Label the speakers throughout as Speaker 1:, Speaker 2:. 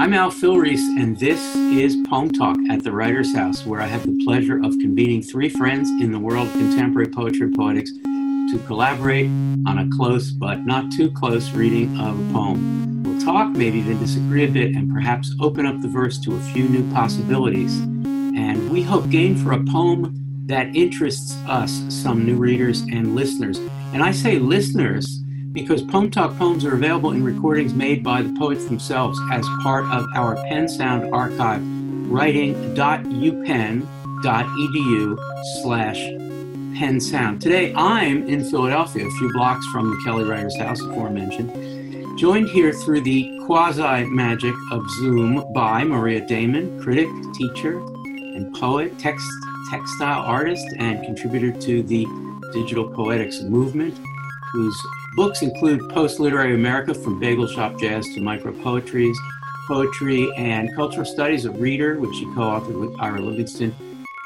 Speaker 1: I'm Al Filreis, and this is Poem Talk at the Writer's House, where I have the pleasure of convening three friends in the world of contemporary poetry and poetics to collaborate on a close but not too close reading of a poem. We'll talk, maybe even disagree a bit, and perhaps open up the verse to a few new possibilities. And we hope gain for a poem that interests us, some new readers and listeners. And I say listeners because Poem Talk poems are available in recordings made by the poets themselves as part of our Penn Sound archive, writing.upenn.edu slash Penn Sound. Today I'm in Philadelphia, a few blocks from the Kelly Writers House aforementioned, joined here through the quasi magic of Zoom by Maria Damon, critic, teacher, and poet, text, textile artist, and contributor to the Digital Poetics Movement, whose Books include Post Literary America from Bagel Shop Jazz to Micro Poetries, Poetry and Cultural Studies of Reader, which she co authored with Ira Livingston,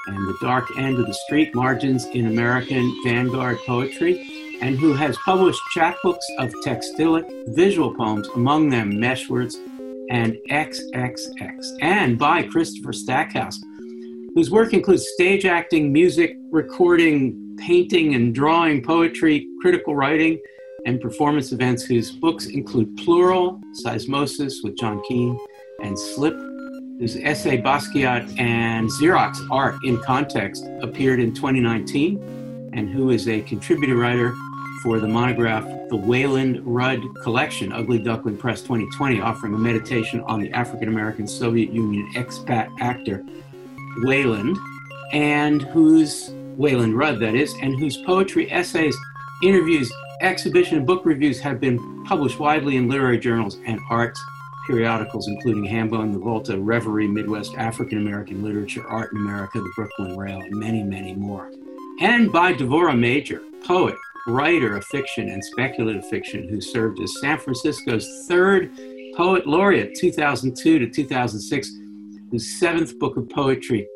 Speaker 1: and The Dark End of the Street Margins in American Vanguard Poetry, and who has published chapbooks of textilic visual poems, among them Meshwords and XXX, and by Christopher Stackhouse, whose work includes stage acting, music, recording, painting, and drawing, poetry, critical writing and performance events whose books include Plural, Seismosis with John Keene, and Slip, whose essay Basquiat and Xerox Art in Context appeared in 2019, and who is a contributor writer for the monograph The Wayland Rudd Collection, Ugly Duckling Press 2020, offering a meditation on the African American Soviet Union expat actor Wayland, and whose Wayland Rudd, that is, and whose poetry, essays, interviews, exhibition and book reviews have been published widely in literary journals and arts periodicals, including Hambone, The Volta, Reverie, Midwest African American Literature, Art in America, The Brooklyn Rail, and many, many more. And by Devorah Major, poet, writer of fiction and speculative fiction, who served as San Francisco's third poet laureate, 2002 to 2006, whose seventh book of poetry,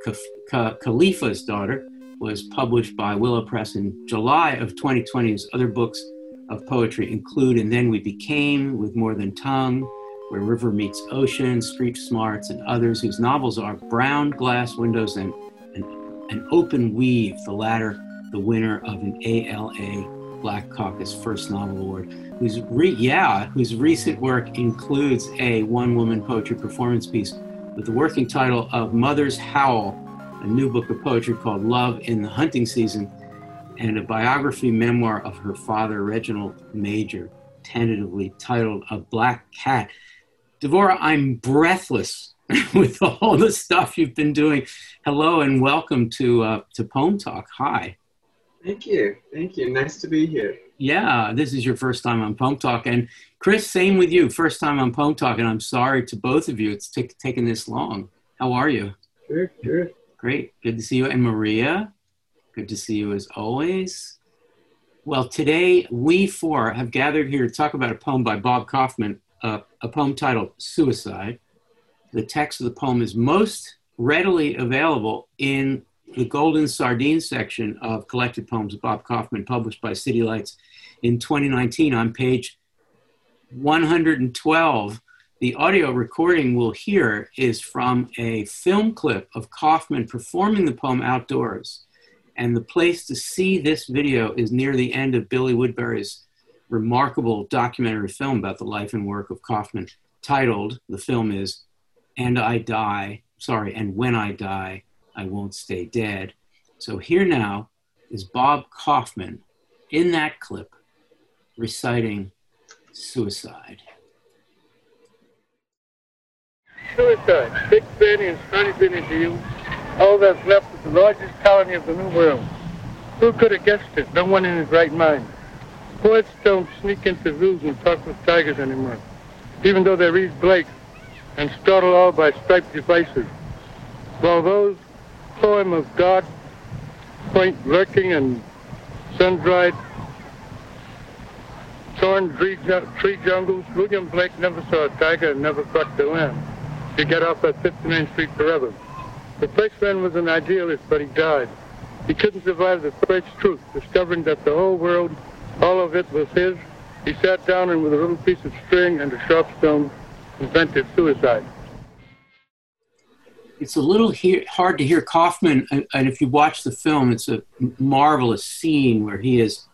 Speaker 1: Califia's Daughter, was published by Willow Press in July of 2020's other books of poetry include And Then We Became, with More Than Tongue, Where River Meets Ocean, Street Smarts, and others whose novels are Brown Glass Windows and An Open Weave, the latter the winner of an ALA Black Caucus First Novel Award, whose re- yeah, whose recent work includes a one-woman poetry performance piece with the working title of Mother's Howl, a new book of poetry called Love in the Hunting Season, and a biography memoir of her father, Reginald Major, tentatively titled A Black Cat. Devorah, I'm breathless with all the stuff you've been doing. Hello and welcome to uh, to Poem Talk. Hi.
Speaker 2: Thank you. Thank you. Nice to be here.
Speaker 1: Yeah, this is your first time on Poem Talk. And Chris, same with you. First time on Poem Talk. And I'm sorry to both of you. It's t- taken this long. How are you?
Speaker 2: Good, good.
Speaker 1: Great. Good to see you. And Maria, Good to see you as always. Well, today we four have gathered here to talk about a poem by Bob Kaufman, uh, a poem titled Suicide. The text of the poem is most readily available in the Golden Sardine section of collected poems of Bob Kaufman, published by City Lights in 2019 on page 112. The audio recording we'll hear is from a film clip of Kaufman performing the poem outdoors and the place to see this video is near the end of Billy Woodberry's remarkable documentary film about the life and work of Kaufman, titled, the film is, And I Die, sorry, and When I Die, I Won't Stay Dead. So here now is Bob Kaufman in that clip reciting suicide.
Speaker 3: Suicide, Benny and Sonny Benny to you all that's left is the largest colony of the New World. Who could have guessed it? No one in his right mind. Poets don't sneak into zoos and talk with tigers anymore, even though they read Blake and startle all by striped devices. While those poem of God, point lurking and sun-dried, torn tree, tree jungles, William Blake never saw a tiger and never caught a wind. He got off at 59th Street forever. The first man was an idealist, but he died. He couldn't survive the first truth, discovering that the whole world, all of it was his. He sat down and with a little piece of string and a sharp stone, invented suicide.
Speaker 1: it's a little he- hard to hear Kaufman. And, and if you watch the film, it's a marvelous scene where he is,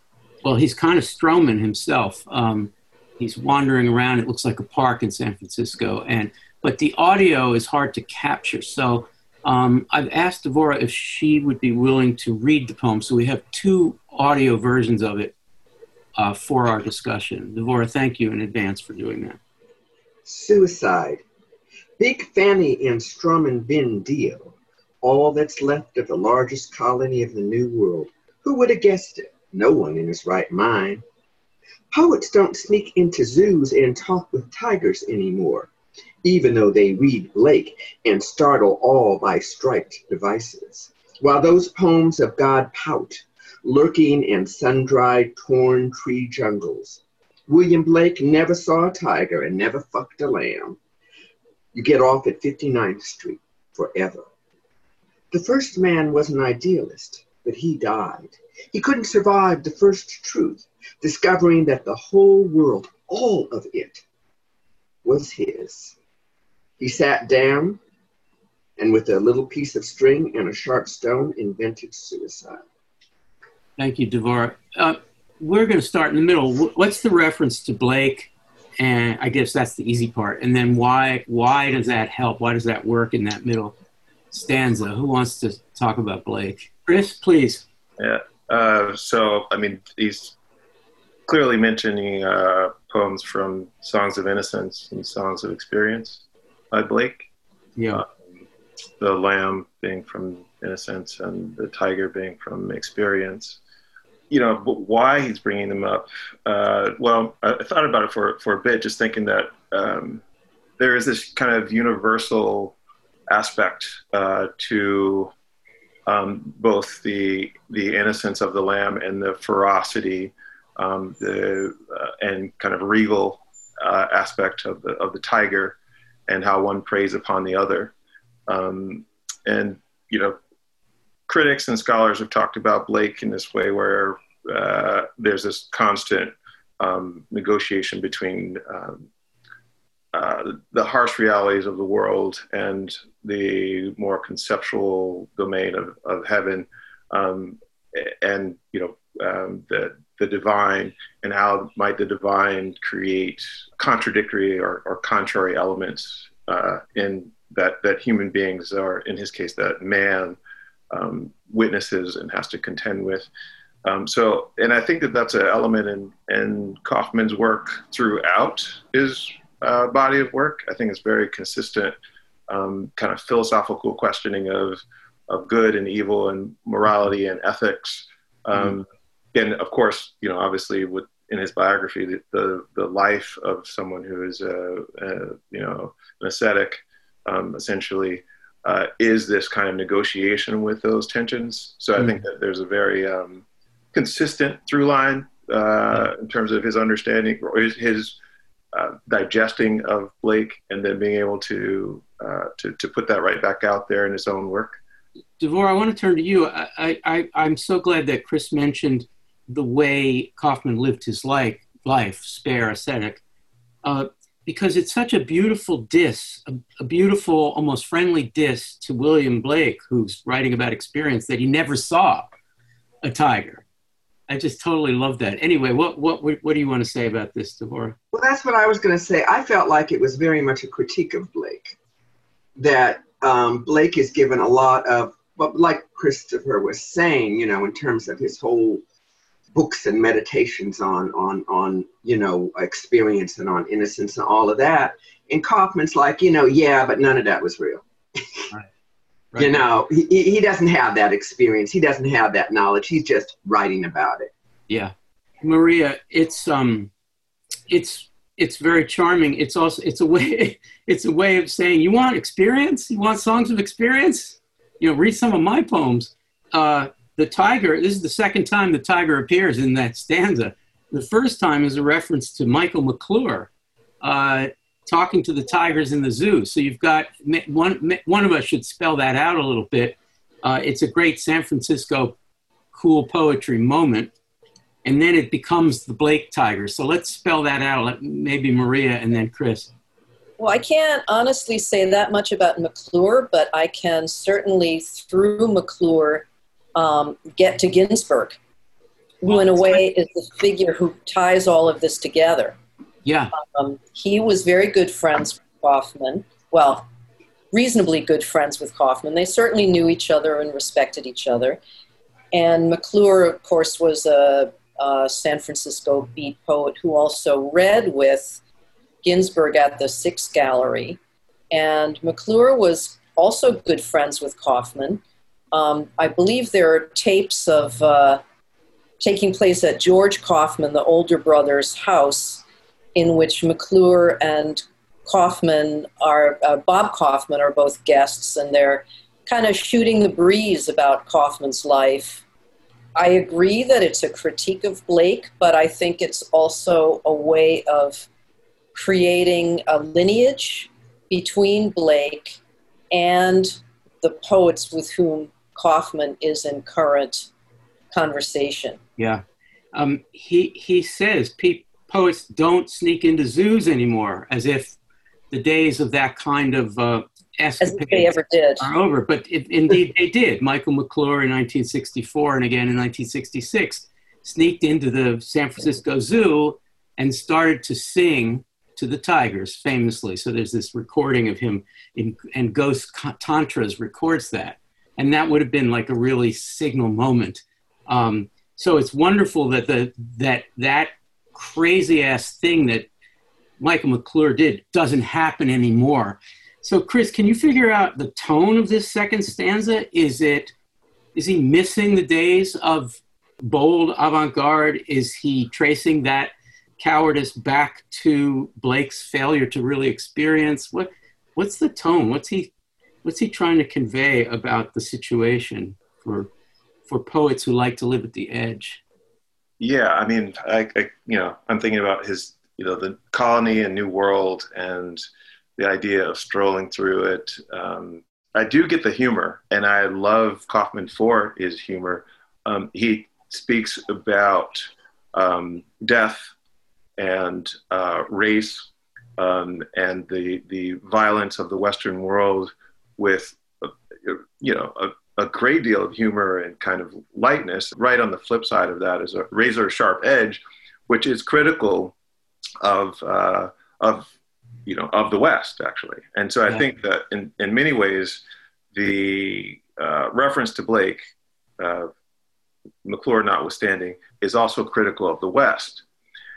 Speaker 1: well, he's kind of Stroman himself. Um, he's wandering around. It looks like a park in San Francisco, and but the audio is hard to capture. So um, I've asked Devorah if she would be willing to read the poem. So we have two audio versions of it uh, for our discussion. Devorah, thank you in advance for doing that.
Speaker 2: Suicide. Big Fanny and Strum and Bin deal. All that's left of the largest colony of the New World. Who would have guessed it? No one in his right mind. Poets don't sneak into zoos and talk with tigers anymore, even though they read Blake and startle all by striped devices. While those poems of God pout, lurking in sun-dried, torn tree jungles. William Blake never saw a tiger and never fucked a lamb. You get off at 59th Street forever. The first man was an idealist, but he died. He couldn't survive the first truth, discovering that the whole world, all of it, was his. He sat down and, with a little piece of string and a sharp stone, invented suicide.
Speaker 1: Thank you, Devorah. Uh, we're going to start in the middle. What's the reference to Blake? And I guess that's the easy part. And then why why does that help? Why does that work in that middle stanza? Who wants to talk about Blake? Chris, please.
Speaker 4: Yeah. Uh, so I mean, he's clearly mentioning uh, poems from Songs of Innocence and Songs of Experience by Blake.
Speaker 1: Yeah.
Speaker 4: Um, the lamb being from Innocence and the tiger being from Experience you know why he's bringing them up. Uh, well, I, thought about it for for a bit, just thinking that um, there is this kind of universal aspect uh, to um, both the the innocence of the lamb and the ferocity, um, the uh, and kind of regal uh, aspect of the of the tiger, and how one preys upon the other. Um, and you know, critics and scholars have talked about Blake in this way, where uh, there's this constant um, negotiation between um, uh, the harsh realities of the world and the more conceptual domain of, of heaven, um, and you know um, the the divine, and how might the divine create contradictory or, or contrary elements uh, in that that human beings are, in his case, that man um, witnesses and has to contend with. Um, so, and I think that that's an element in, in Kaufman's work throughout his uh, body of work. I think it's very consistent, um, kind of philosophical questioning of of good and evil and morality and ethics. Mm-hmm. And of course, you know, obviously, with in his biography, the the, the life of someone who is a, a you know an ascetic, um, essentially uh, is this kind of negotiation with those tensions. So mm-hmm. I think that there's a very um, consistent through line uh, in terms of his understanding or his, his uh, digesting of Blake, and then being able to, uh, to to put that right back out there in his own work.
Speaker 1: Devor, I want to turn to you. I, I I'm so glad that Chris mentioned the way Kaufman lived his life, life spare, ascetic. Uh, because it's such a beautiful diss, a, a, beautiful, almost friendly diss to William Blake, who's writing about experience that he never saw a tiger. I just totally love that. Anyway, what what what do you want to say about this, Devorah?
Speaker 2: Well, that's what I was going to say. I felt like it was very much a critique of Blake. That um, Blake is given a lot of, but like Christopher was saying, you know, in terms of his whole books and meditations on on on you know experience and on innocence and all of that. And Kaufman's like, you know, yeah, but none of that was real. Right. Right. You know, he, he doesn't have that experience. He doesn't have that knowledge. He's just writing about it.
Speaker 1: Yeah, Maria, it's um, it's it's very charming. It's also it's a way it's a way of saying you want experience. You want songs of experience. You know, read some of my poems. Uh, the tiger. This is the second time the tiger appears in that stanza. The first time is a reference to Michael McClure. Uh, talking to the tigers in the zoo. So you've got one, one of us should spell that out a little bit. Uh, it's a great San Francisco cool poetry moment. And then it becomes the Blake Tiger. So let's spell that out. Maybe Maria and then Chris.
Speaker 5: Well, I can't honestly say that much about McClure, but I can certainly, through McClure, um, get to Ginsberg, who, in a way, is the figure who ties all of this together.
Speaker 1: Yeah.
Speaker 5: Um, he was very good friends with Kaufman. Well, reasonably good friends with Kaufman. They certainly knew each other and respected each other. And McClure, of course, was a, a San Francisco beat poet who also read with Ginsberg at the Six Gallery. And McClure was also good friends with Kaufman. Um, I believe there are tapes of uh, taking place at George Kaufman, the older brother's house, in which McClure and Kaufman are, uh, Bob Kaufman are both guests, and they're kind of shooting the breeze about Kaufman's life. I agree that it's a critique of Blake, but I think it's also a way of creating a lineage between Blake and the poets with whom Kaufman is in current conversation.
Speaker 1: Yeah. Um, he, he says pe- poets don't sneak into zoos anymore, as if the days of that kind of uh,
Speaker 5: as they ever did
Speaker 1: are over. But it, indeed, they did. Michael McClure in 1964 and again in 1966 sneaked into the San Francisco Zoo and started to sing to the tigers famously. So there's this recording of him, in, and Ghost Tantras records that. And that would have been like a really signal moment. Um, so it's wonderful that the that that crazy ass thing that Michael McClure did doesn't happen anymore. So Chris, can you figure out the tone of this second stanza? Is it is he missing the days of bold avant-garde? Is he tracing that cowardice back to Blake's failure to really experience? What what's the tone? What's he what's he trying to convey about the situation for for poets who like to live at the edge?
Speaker 4: Yeah, I mean, I, I you know, I'm thinking about his you know the colony and new world and the idea of strolling through it. Um, I do get the humor, and I love Kaufman for his humor. Um, he speaks about um, death and uh, race um, and the the violence of the Western world with uh, you know a, a, great deal of humor and kind of lightness. Right on the flip side of that is a razor sharp edge, which is critical of uh, of you know of the West actually. And so I yeah. think that in in many ways the uh, reference to Blake. Uh, McClure notwithstanding, is also critical of the West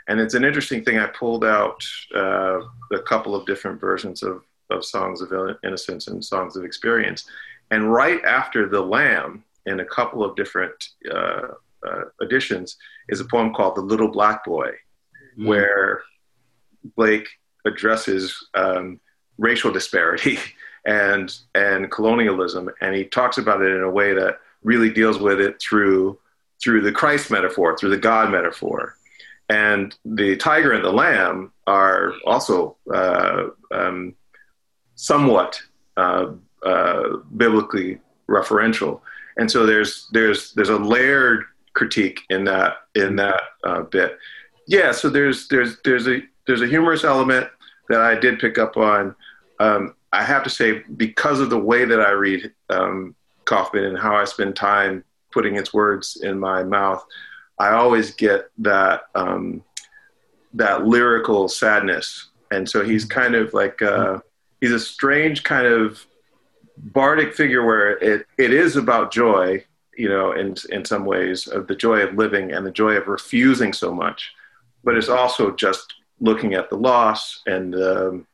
Speaker 4: and it's an interesting thing. I pulled out uh, a couple of different versions of, of Songs of Innocence and Songs of Experience. And right after The Lamb, in a couple of different uh, uh, editions, is a poem called The Little Black Boy, mm. where Blake addresses um, racial disparity and, and colonialism. And he talks about it in a way that really deals with it through, through the Christ metaphor, through the God metaphor and the tiger and the lamb are also uh, um, somewhat uh, uh, biblically referential, and so there's there's there's a layered critique in that in that uh, bit. Yeah, so there's there's there's a there's a humorous element that I did pick up on. Um, I have to say, because of the way that I read um, Kaufman and how I spend time putting his words in my mouth, I always get that um, that lyrical sadness, and so he's kind of like uh, he's a strange kind of bardic figure where it, it is about joy, you know, in in some ways of the joy of living and the joy of refusing so much, but it's also just looking at the loss and um,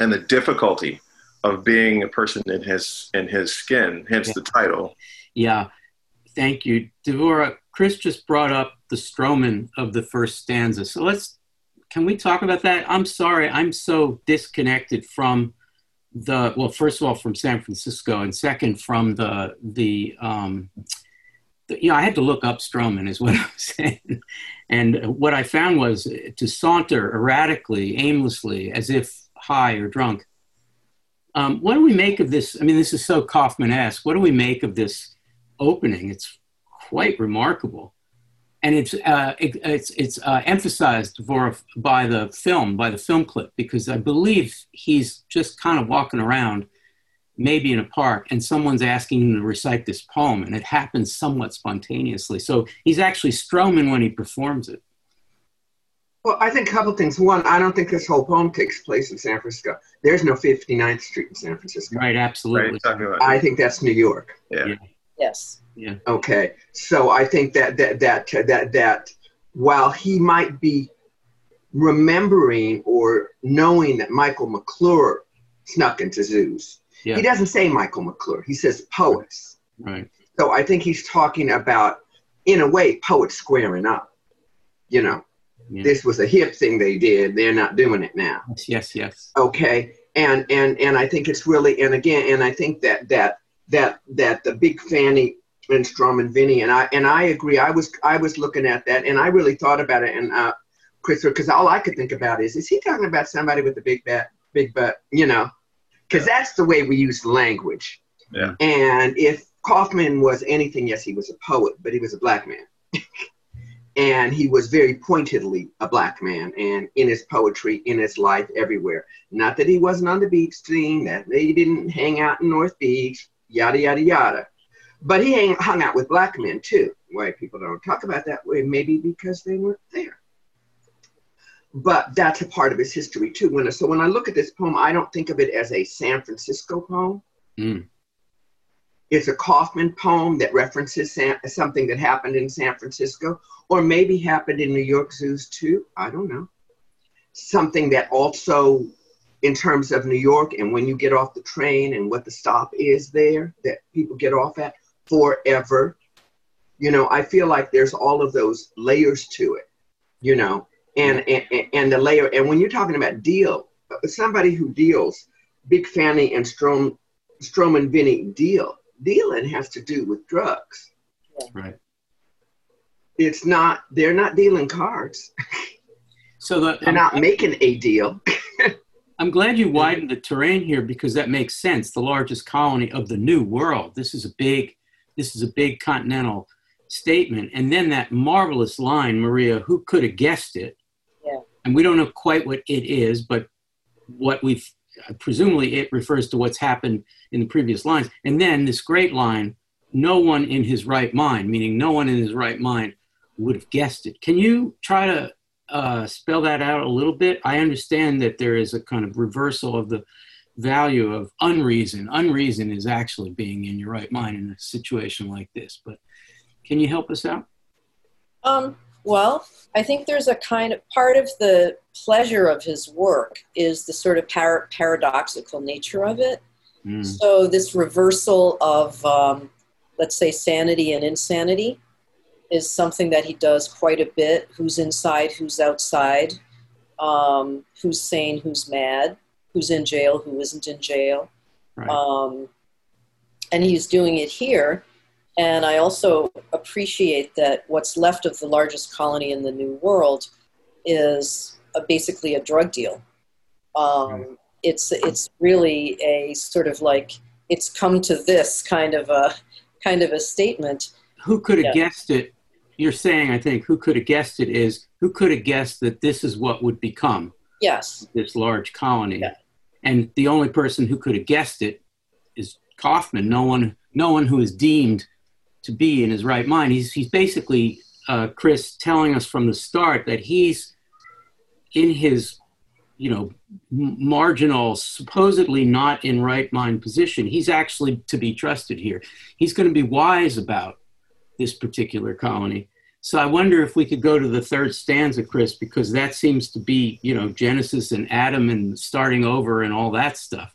Speaker 4: and the difficulty of being a person in his in his skin, hence yeah. the title.
Speaker 1: Yeah, thank you, Devorah. Chris just brought up the Stroman of the first stanza. So let's, can we talk about that? I'm sorry, I'm so disconnected from the, well, first of all, from San Francisco, and second, from the, the, um, the, you know, I had to look up Stroman, is what I'm saying. And what I found was to saunter erratically, aimlessly, as if high or drunk. Um, what do we make of this? I mean, this is so Kaufman esque. What do we make of this opening? It's quite remarkable. And it's uh, it, it's it's uh, emphasized for, by the film by the film clip because I believe he's just kind of walking around, maybe in a park, and someone's asking him to recite this poem, and it happens somewhat spontaneously. So he's actually strumming when he performs it.
Speaker 2: Well, I think a couple things. One, I don't think this whole poem takes place in San Francisco. There's no 59th Street in San Francisco.
Speaker 1: Right, absolutely.
Speaker 4: Right,
Speaker 2: I think that's New York.
Speaker 4: yeah.
Speaker 1: Yeah.
Speaker 5: Yes.
Speaker 1: Yeah.
Speaker 2: Okay, so I think that that that that that while he might be remembering or knowing that Michael McClure snuck into zoos,
Speaker 1: Yeah.
Speaker 2: he doesn't say Michael McClure. He says poets.
Speaker 1: Right.
Speaker 2: So I think he's talking about, in a way, poets squaring up. You know,
Speaker 1: Yeah.
Speaker 2: this was a hip thing they did. They're not doing it now.
Speaker 1: Yes. Yes. Yes.
Speaker 2: okay and and and i think it's really and again and i think that that that that the big fanny and strum and vinny and i and i agree i was i was looking at that and i really thought about it and uh chris because all i could think about is is he talking about somebody with a big butt big butt you know? Because that's the way we use language.
Speaker 4: Yeah.
Speaker 2: and if kaufman was anything yes he was a poet but he was a black man. And he was very pointedly a black man and in his poetry in his life everywhere. Not that he wasn't on the beat scene that he didn't hang out in north beach yada yada yada but he hung out with black men too white people don't talk about that way maybe because they weren't there but that's a part of his history too when so when i look at this poem i don't think of it as a san francisco poem
Speaker 1: Mm.
Speaker 2: it's a Kaufman poem that references San, something that happened in San Francisco, or maybe happened in New York zoos too. I don't know. Something that also, in terms of New York, and when you get off the train and what the stop is there that people get off at forever. You know, I feel like there's all of those layers to it. You know, and and, and the layer, and when you're talking about deal, somebody who deals, Big Fanny and Strom, Strom and Vinny deal dealing has to do with drugs.
Speaker 1: Right.
Speaker 2: It's not, they're not dealing cards.
Speaker 1: So the,
Speaker 2: They're not um, making a deal.
Speaker 1: I'm glad you widened the terrain here because that makes sense. The largest colony of the New World. This is a big, this is a big continental statement. And then that marvelous line, Maria, who could have guessed it?
Speaker 5: Yeah.
Speaker 1: And we don't know quite what it is, but what we've presumably it refers to what's happened in the previous lines. And then this great line, no one in his right mind, meaning no one in his right mind would have guessed it. Can you try to uh, spell that out a little bit? I understand that there is a kind of reversal of the value of unreason. Unreason is actually being in your right mind in a situation like this. But can you help us out?
Speaker 5: Um, well, I think there's a kind of part of the pleasure of his work is the sort of par- paradoxical nature of it.
Speaker 1: Mm,
Speaker 5: So this reversal of, um, let's say, sanity and insanity is something that he does quite a bit. Who's inside? Who's outside? Um, who's sane? Who's mad? Who's in jail? Who isn't in jail?
Speaker 1: right.
Speaker 5: Um, and he's doing it here. And I also appreciate that what's left of the largest colony in the New World is a, basically a drug deal. Um, it's it's really a sort of like it's come to this kind of a kind of a statement.
Speaker 1: who could have
Speaker 5: yeah.
Speaker 1: guessed it? You're saying, I think, who could have guessed it is who could have guessed that this is what would become
Speaker 5: Yes,
Speaker 1: this large colony.
Speaker 5: Yeah.
Speaker 1: And the only person who could have guessed it is Kaufman. No one, no one who is deemed to be in his right mind. He's, he's basically, uh, Chris, telling us from the start that he's in his, you know, m- marginal, supposedly not in right mind position. He's actually to be trusted here. He's going to be wise about this particular colony. So I wonder if we could go to the third stanza, Chris, because that seems to be, you know, Genesis and Adam and starting over and all that stuff.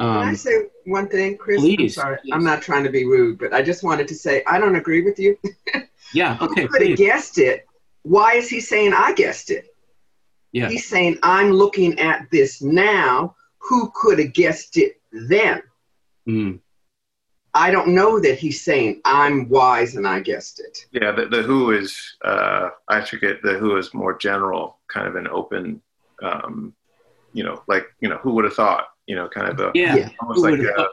Speaker 2: Can I
Speaker 1: Um,
Speaker 2: say one thing, Chris?
Speaker 1: please,
Speaker 2: I'm sorry.
Speaker 1: please.
Speaker 2: I'm not trying to be rude, but I just wanted to say I don't agree with you.
Speaker 1: yeah.
Speaker 2: Who
Speaker 1: Okay.
Speaker 2: could have guessed it? Why is he saying I guessed it?
Speaker 1: Yeah.
Speaker 2: He's saying I'm looking at this now. Who could have guessed it then?
Speaker 1: Mm,
Speaker 2: I don't know that he's saying I'm wise and I guessed it.
Speaker 4: Yeah, the, the who is, uh, I actually get the who is more general, kind of an open, um, you know, like, you know, who would have thought, you know, kind of a,
Speaker 1: yeah.
Speaker 2: Yeah.
Speaker 4: almost
Speaker 1: Who
Speaker 4: like a,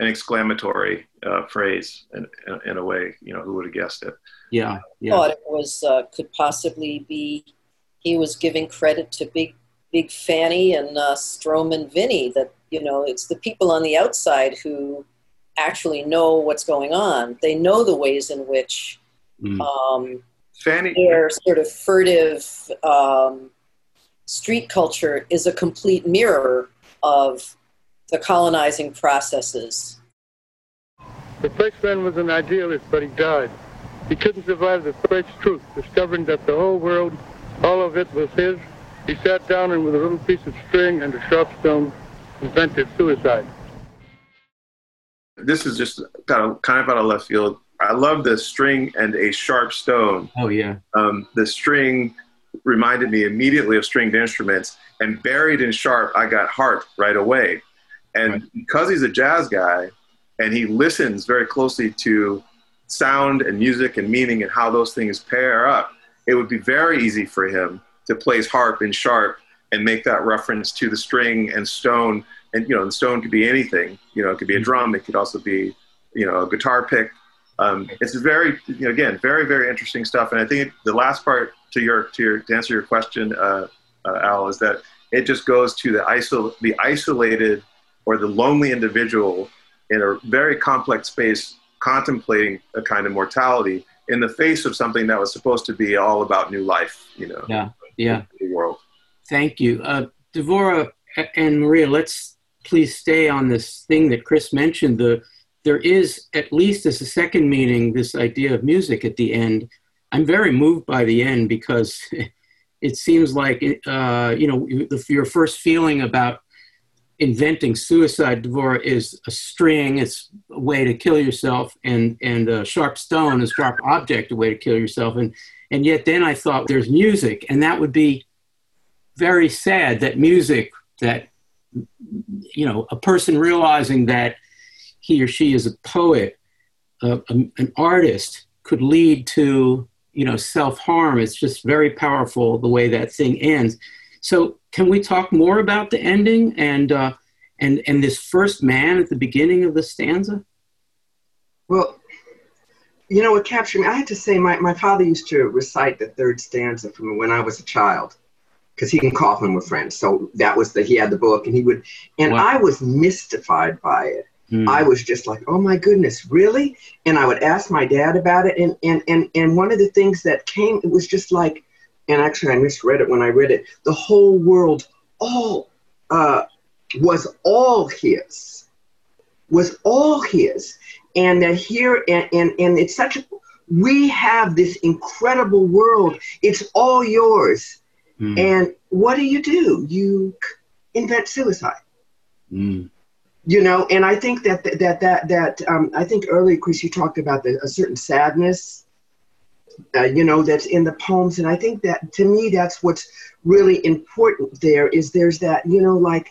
Speaker 4: an exclamatory uh, phrase in, in, in, a way. You know, who would have guessed it?
Speaker 1: Yeah, yeah.
Speaker 5: thought it was uh, could possibly be he was giving credit to Big Big Fanny and uh, Stroman Vinny that you know it's the people on the outside who actually know what's going on. They know the ways in which mm. um,
Speaker 4: Fanny
Speaker 5: their sort of furtive um, street culture is a complete mirror of the colonizing processes.
Speaker 3: The first man was an idealist, but he died. He couldn't survive the fresh truth, discovering that the whole world, all of it was his. He sat down and with a little piece of string and a sharp stone invented suicide.
Speaker 4: This is just kind of, kind of out of left field. I love the string and a sharp stone.
Speaker 1: Oh, yeah.
Speaker 4: Um, the string reminded me immediately of stringed instruments, and buried in sharp, I got harp right away. And right. because he's a jazz guy and he listens very closely to sound and music and meaning and how those things pair up, it would be very easy for him to place harp in sharp and make that reference to the string and stone. And you know, the stone could be anything. You know, it could be a drum. It could also be, you know, a guitar pick. Um, it's very, you know, again, very, very interesting stuff. And I think the last part to your to your to answer your question, uh, uh, Al, is that it just goes to the isol the isolated or the lonely individual in a very complex space contemplating a kind of mortality in the face of something that was supposed to be all about new life, you know.
Speaker 1: Yeah, yeah.
Speaker 4: The world.
Speaker 1: Thank you. Uh, Devora and Maria, let's please stay on this thing that Chris mentioned. The There is, at least as a second meaning, this idea of music at the end. I'm very moved by the end because it seems like, uh, you know, your first feeling about inventing suicide, Devorah, is a string. It's a way to kill yourself, and and a sharp stone, a sharp object, a way to kill yourself. And and yet then I thought there's music, and that would be very sad. That music, that you know, a person realizing that he or she is a poet, a, an artist, could lead to you know self harm. It's just very powerful the way that thing ends. So can we talk more about the ending and uh, and and this first man at the beginning of the stanza?
Speaker 2: Well, you know what captured me. I had to say, my, my father used to recite the third stanza from when I was a child, because he and Kaufman were friends. So that was the he had the book, and he would, and wow. I was mystified by it. Mm. I was just like, oh my goodness, really? And I would ask my dad about it, and and and and one of the things that came, it was just like and actually I misread it when I read it. The whole world, all uh, was all his, was all his, and that here and and and it's such a we have this incredible world. It's all yours, mm. and what do you do? You invent suicide. Mm. You know, and I think that that that that um, I think earlier, Chris, you talked about the, a certain sadness uh, you know, that's in the poems. And I think that to me, that's what's really important there is there's that, you know, like,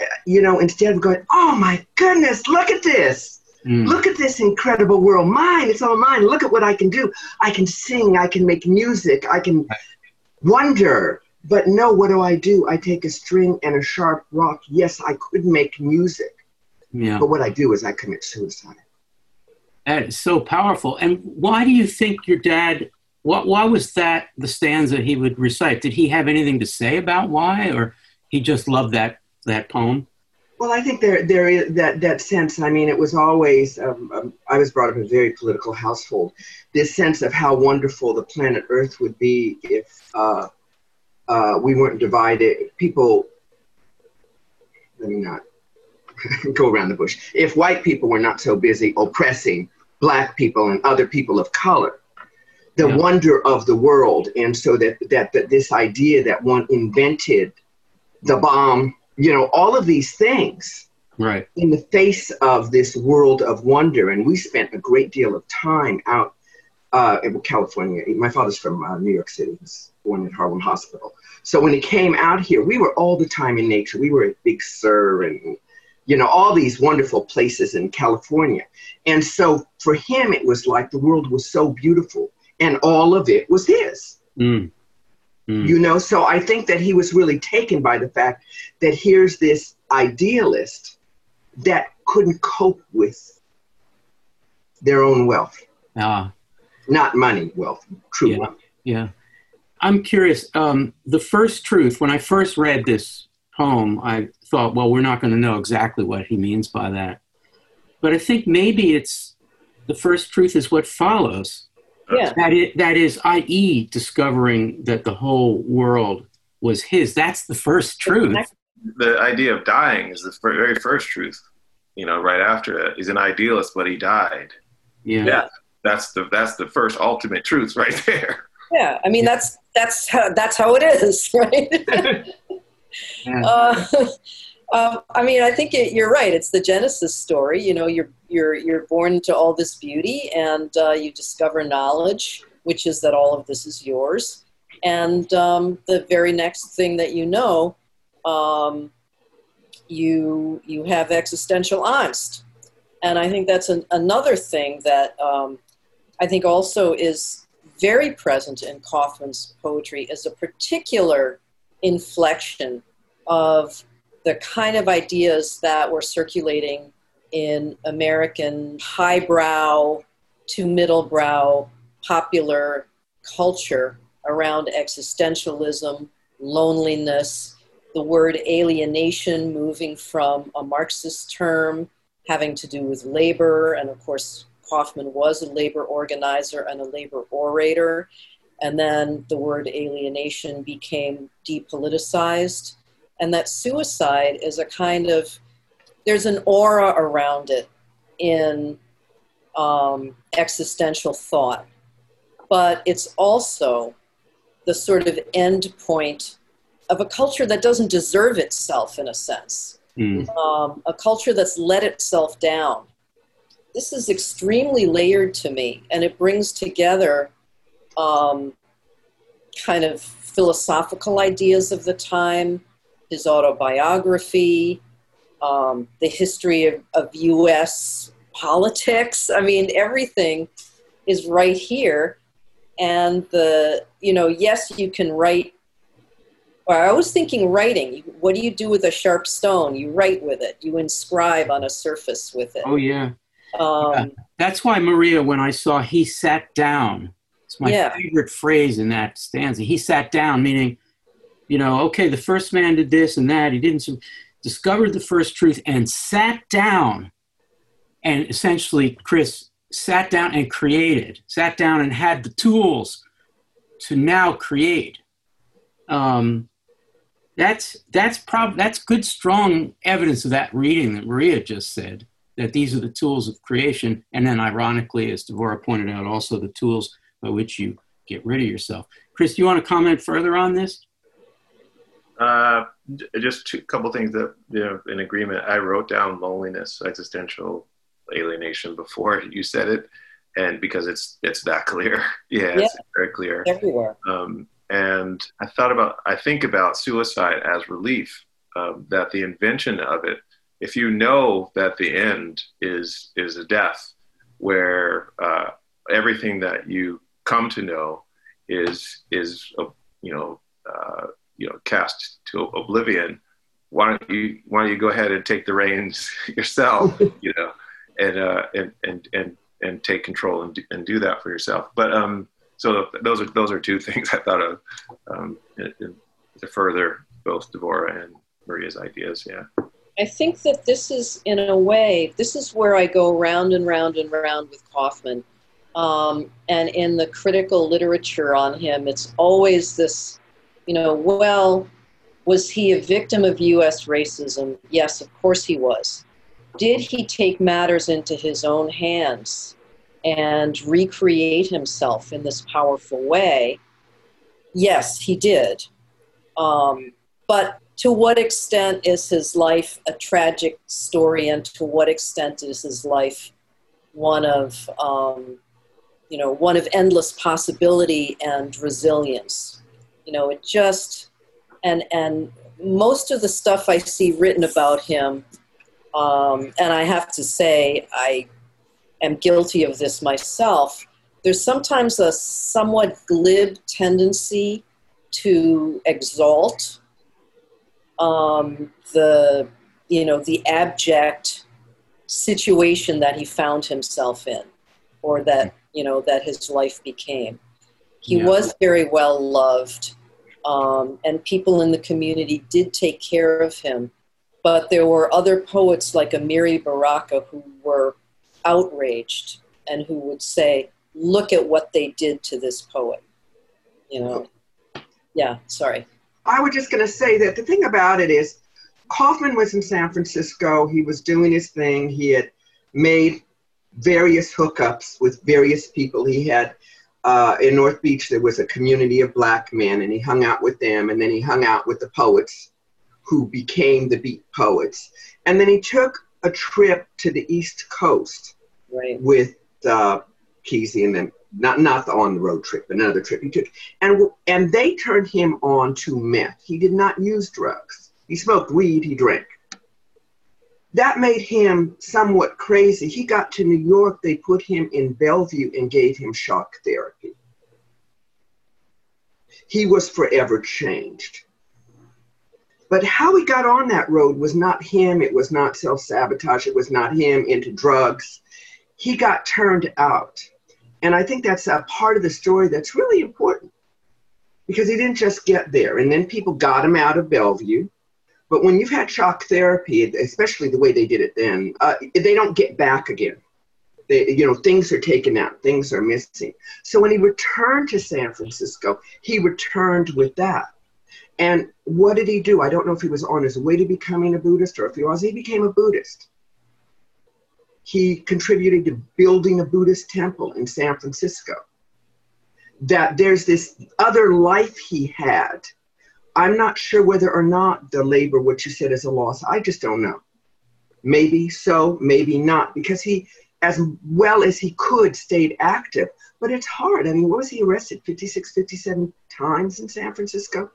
Speaker 2: uh, you know, instead of going, oh my goodness, look at this. Mm. Look at this incredible world. Mine, it's all mine. Look at what I can do. I can sing, I can make music, I can wonder. But no, what do I do? I take a string and a sharp rock. Yes, I could make music. Yeah. But what I do is I commit suicide.
Speaker 1: That is so powerful. And why do you think your dad? What? Why was that the stanza he would recite? Did he have anything to say about why, or he just loved that that poem?
Speaker 2: Well, I think there there is that that sense. I mean, it was always. Um, um, I was brought up in a very political household. This sense of how wonderful the planet Earth would be if uh, uh, we weren't divided. People. Let me not go around the bush. If white people were not so busy oppressing black people and other people of color the yeah. wonder of the world and so that, that that this idea that one invented the bomb you know all of these things
Speaker 1: right
Speaker 2: in the face of this world of wonder and we spent a great deal of time out uh, in california my father's from uh, new york city he was born at harlem hospital so when he came out here we were all the time in nature we were at big sur and you know, all these wonderful places in California. And so for him, it was like the world was so beautiful and all of it was his. Mm. Mm. You know, so I think that he was really taken by the fact that here's this idealist that couldn't cope with their own wealth.
Speaker 1: Ah,
Speaker 2: Not money wealth, true
Speaker 1: Yeah.
Speaker 2: wealth.
Speaker 1: yeah. I'm curious. Um, the first truth, when I first read this poem, I thought, well, we're not going to know exactly what he means by that. But I think maybe it's the first truth is what follows.
Speaker 5: Yeah.
Speaker 1: That is, that is, i.e., discovering that the whole world was his. That's the first truth.
Speaker 4: The idea of dying is the very first truth. You know, right after it, he's an idealist, but he died.
Speaker 1: Yeah.
Speaker 4: Yeah. That's the that's the first ultimate truth right there.
Speaker 5: Yeah, I mean that's that's how that's how it is, right?
Speaker 1: Yeah.
Speaker 5: uh, um, I mean, I think it, you're right. It's the Genesis story. You know, you're you're you're born into all this beauty, and uh, you discover knowledge, which is that all of this is yours. And um, the very next thing that you know, um, you you have existential angst, and I think that's an, another thing that um, I think also is very present in Kaufman's poetry is a particular inflection of the kind of ideas that were circulating in American highbrow to middlebrow popular culture around existentialism, loneliness, the word alienation moving from a Marxist term having to do with labor. And of course, Kaufman was a labor organizer and a labor orator. And then the word alienation became depoliticized. And that suicide is a kind of, there's an aura around it in um, existential thought. But it's also the sort of end point of a culture that doesn't deserve itself, in a sense,
Speaker 1: Mm.
Speaker 5: um, a culture that's let itself down. This is extremely layered to me, and it brings together um, kind of philosophical ideas of the time, his autobiography, um, the history of, of US politics. I mean, everything is right here. And the, you know, yes, you can write. I was thinking writing. What do you do with a sharp stone? You write with it. You inscribe on a surface with it.
Speaker 1: Oh, yeah.
Speaker 5: Um,
Speaker 1: That's why, Maria, when I saw he sat down, it's my
Speaker 5: Yeah.
Speaker 1: favorite phrase in that stanza. He sat down, meaning, you know, okay, the first man did this and that. He didn't discovered the first truth and sat down, and essentially, Chris sat down and created, sat down and had the tools to now create. Um, that's that's prob- that's good, strong evidence of that reading that Maria just said that these are the tools of creation, and then ironically, as Devorah pointed out, also the tools by which you get rid of yourself. Chris, do you want to comment further on this?
Speaker 4: Uh, just a couple things that you know in agreement. I wrote down loneliness, existential alienation before you said it, and because it's it's that clear. Yeah, it's very clear.
Speaker 5: everywhere.
Speaker 4: Um, and I thought about, I think about suicide as relief. Um, that the invention of it, if you know that the end is is a death, where uh, everything that you come to know is is uh, you know uh, you know cast to oblivion. Why don't you why don't you go ahead and take the reins yourself? you know, and uh, and and and and take control and do, and do that for yourself. But um, so those are those are two things I thought of um, to further both Devorah and Maria's ideas. Yeah.
Speaker 5: I think that this is, in a way, this is where I go round and round and round with Kaufman. Um, and in the critical literature on him, it's always this, you know, well, was he a victim of US racism? Yes, of course he was. Did he take matters into his own hands and recreate himself in this powerful way? Yes, he did. Um, but to what extent is his life a tragic story, and to what extent is his life one of, um, you know, one of endless possibility and resilience? You know, it just and and most of the stuff I see written about him, um, and I have to say I am guilty of this myself. There's sometimes a somewhat glib tendency to exalt um, the you know, the abject situation that he found himself in, or that you know that his life became. He
Speaker 1: Yeah.
Speaker 5: was very well loved, um, and people in the community did take care of him. But there were other poets like Amiri Baraka who were outraged and who would say, "Look at what they did to this poet." You know. Yeah. Sorry.
Speaker 2: I was just going to say that the thing about it is, Kaufman was in San Francisco. He was doing his thing. He had made various hookups with various people. He had uh, in North Beach there was a community of black men, and he hung out with them. And then he hung out with the poets, who became the beat poets. And then he took a trip to the East Coast
Speaker 5: Right.
Speaker 2: with uh, Kesey and them. Not not the on the road trip, but another trip he took, and and they turned him on to meth. He did not use drugs. He smoked weed. He drank. That made him somewhat crazy. He got to New York. They put him in Bellevue and gave him shock therapy. He was forever changed. But how he got on that road was not him. It was not self sabotage. It was not him into drugs. He got turned out. And I think that's a part of the story that's really important because he didn't just get there. And then people got him out of Bellevue. But when you've had shock therapy, especially the way they did it then, uh, they don't get back again. They, you know, things are taken out, things are missing. So when he returned to San Francisco, he returned with that. And what did he do? I don't know if he was on his way to becoming a Buddhist or if he was. He became a Buddhist. He contributed to building a Buddhist temple in San Francisco. That there's this other life he had. I'm not sure whether or not the labor, what you said, is a loss. I just don't know. Maybe so, maybe not, because he, as well as he could, stayed active. But it's hard. I mean, what was he arrested 56, 57 times in San Francisco?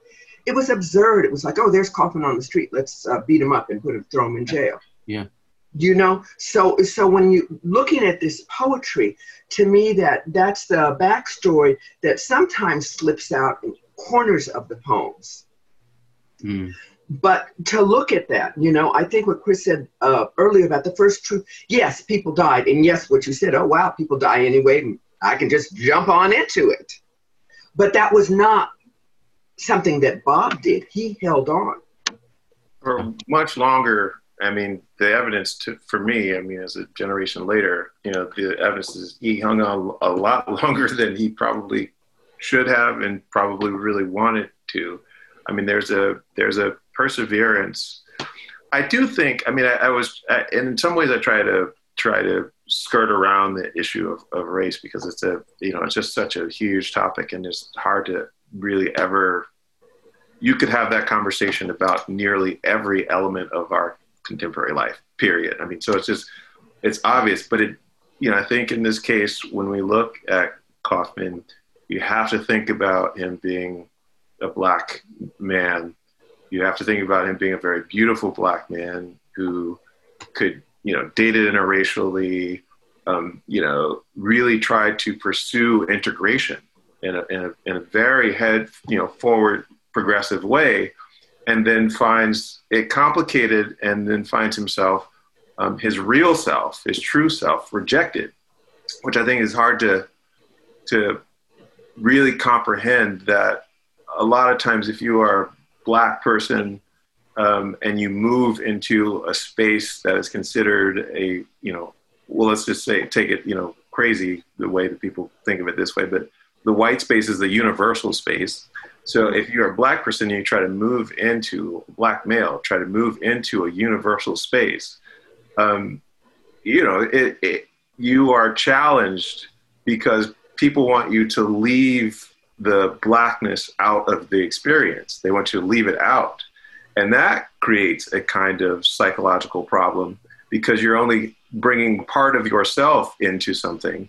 Speaker 2: It was absurd. It was like, oh, there's Kaufman on the street. Let's uh, beat him up and put him, throw him in jail.
Speaker 1: Yeah.
Speaker 2: You know, so so when you looking at this poetry, to me that that's the backstory that sometimes slips out corners of the poems
Speaker 1: Mm.
Speaker 2: but to look at that, you know, I think what Chris said uh, earlier about the first truth, yes, people died. And yes, what you said, oh, wow, people die anyway. I can just jump on into it. But that was not something that Bob did. He held on.
Speaker 4: for much longer. I mean, the evidence to, for me, I mean, as a generation later, you know, the evidence is he hung on a lot longer than he probably should have and probably really wanted to. I mean, there's a there's a perseverance. I do think. I mean, I, I was, I, and in some ways, I try to try to skirt around the issue of, of race because it's a you know it's just such a huge topic and it's hard to really ever you could have that conversation about nearly every element of our contemporary life period i mean so it's just it's obvious but it you know i think in this case when we look at kaufman you have to think about him being a black man. You have to think about him being a very beautiful black man who could you know dated interracially um, you know really tried to pursue integration in a, in a, in a very head you know forward progressive way and then finds it complicated and then finds himself um, his real self his true self rejected which i think is hard to to really comprehend that a lot of times if you are a black person um, and you move into a space that is considered a you know well let's just say take it you know crazy the way that people think of it this way but the white space is the universal space. So if you're a black person and you try to move into black male, try to move into a universal space, um, you know, it, it, you are challenged because people want you to leave the blackness out of the experience. They want you to leave it out. And that creates a kind of psychological problem because you're only bringing part of yourself into something.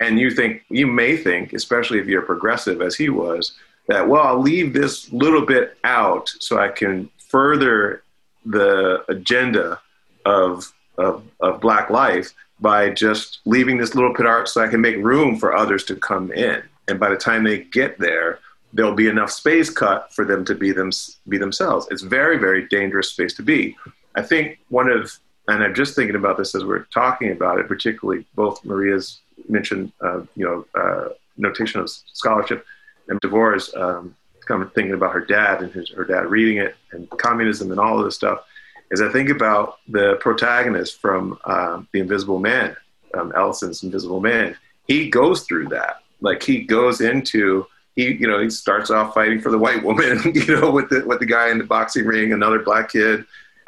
Speaker 4: And you think, you may think, especially if you're progressive as he was, that well i'll leave this little bit out so i can further the agenda of, of, of black life by just leaving this little pit out so i can make room for others to come in. And by the time they get there there'll be enough space cut for them to be them be themselves. It's very very dangerous space to be. I think one of, and I'm just thinking about this as we're talking about it, particularly both Maria's mentioned, uh, you know, uh, notation of scholarship, and Devorah's um, kind of thinking about her dad and his, her dad reading it and communism and all of this stuff. Is I think about the protagonist from um, The Invisible Man, um, Ellison's Invisible Man. He goes through that. Like he goes into he you know he starts off fighting for the white woman you know with the with the guy in the boxing ring another black kid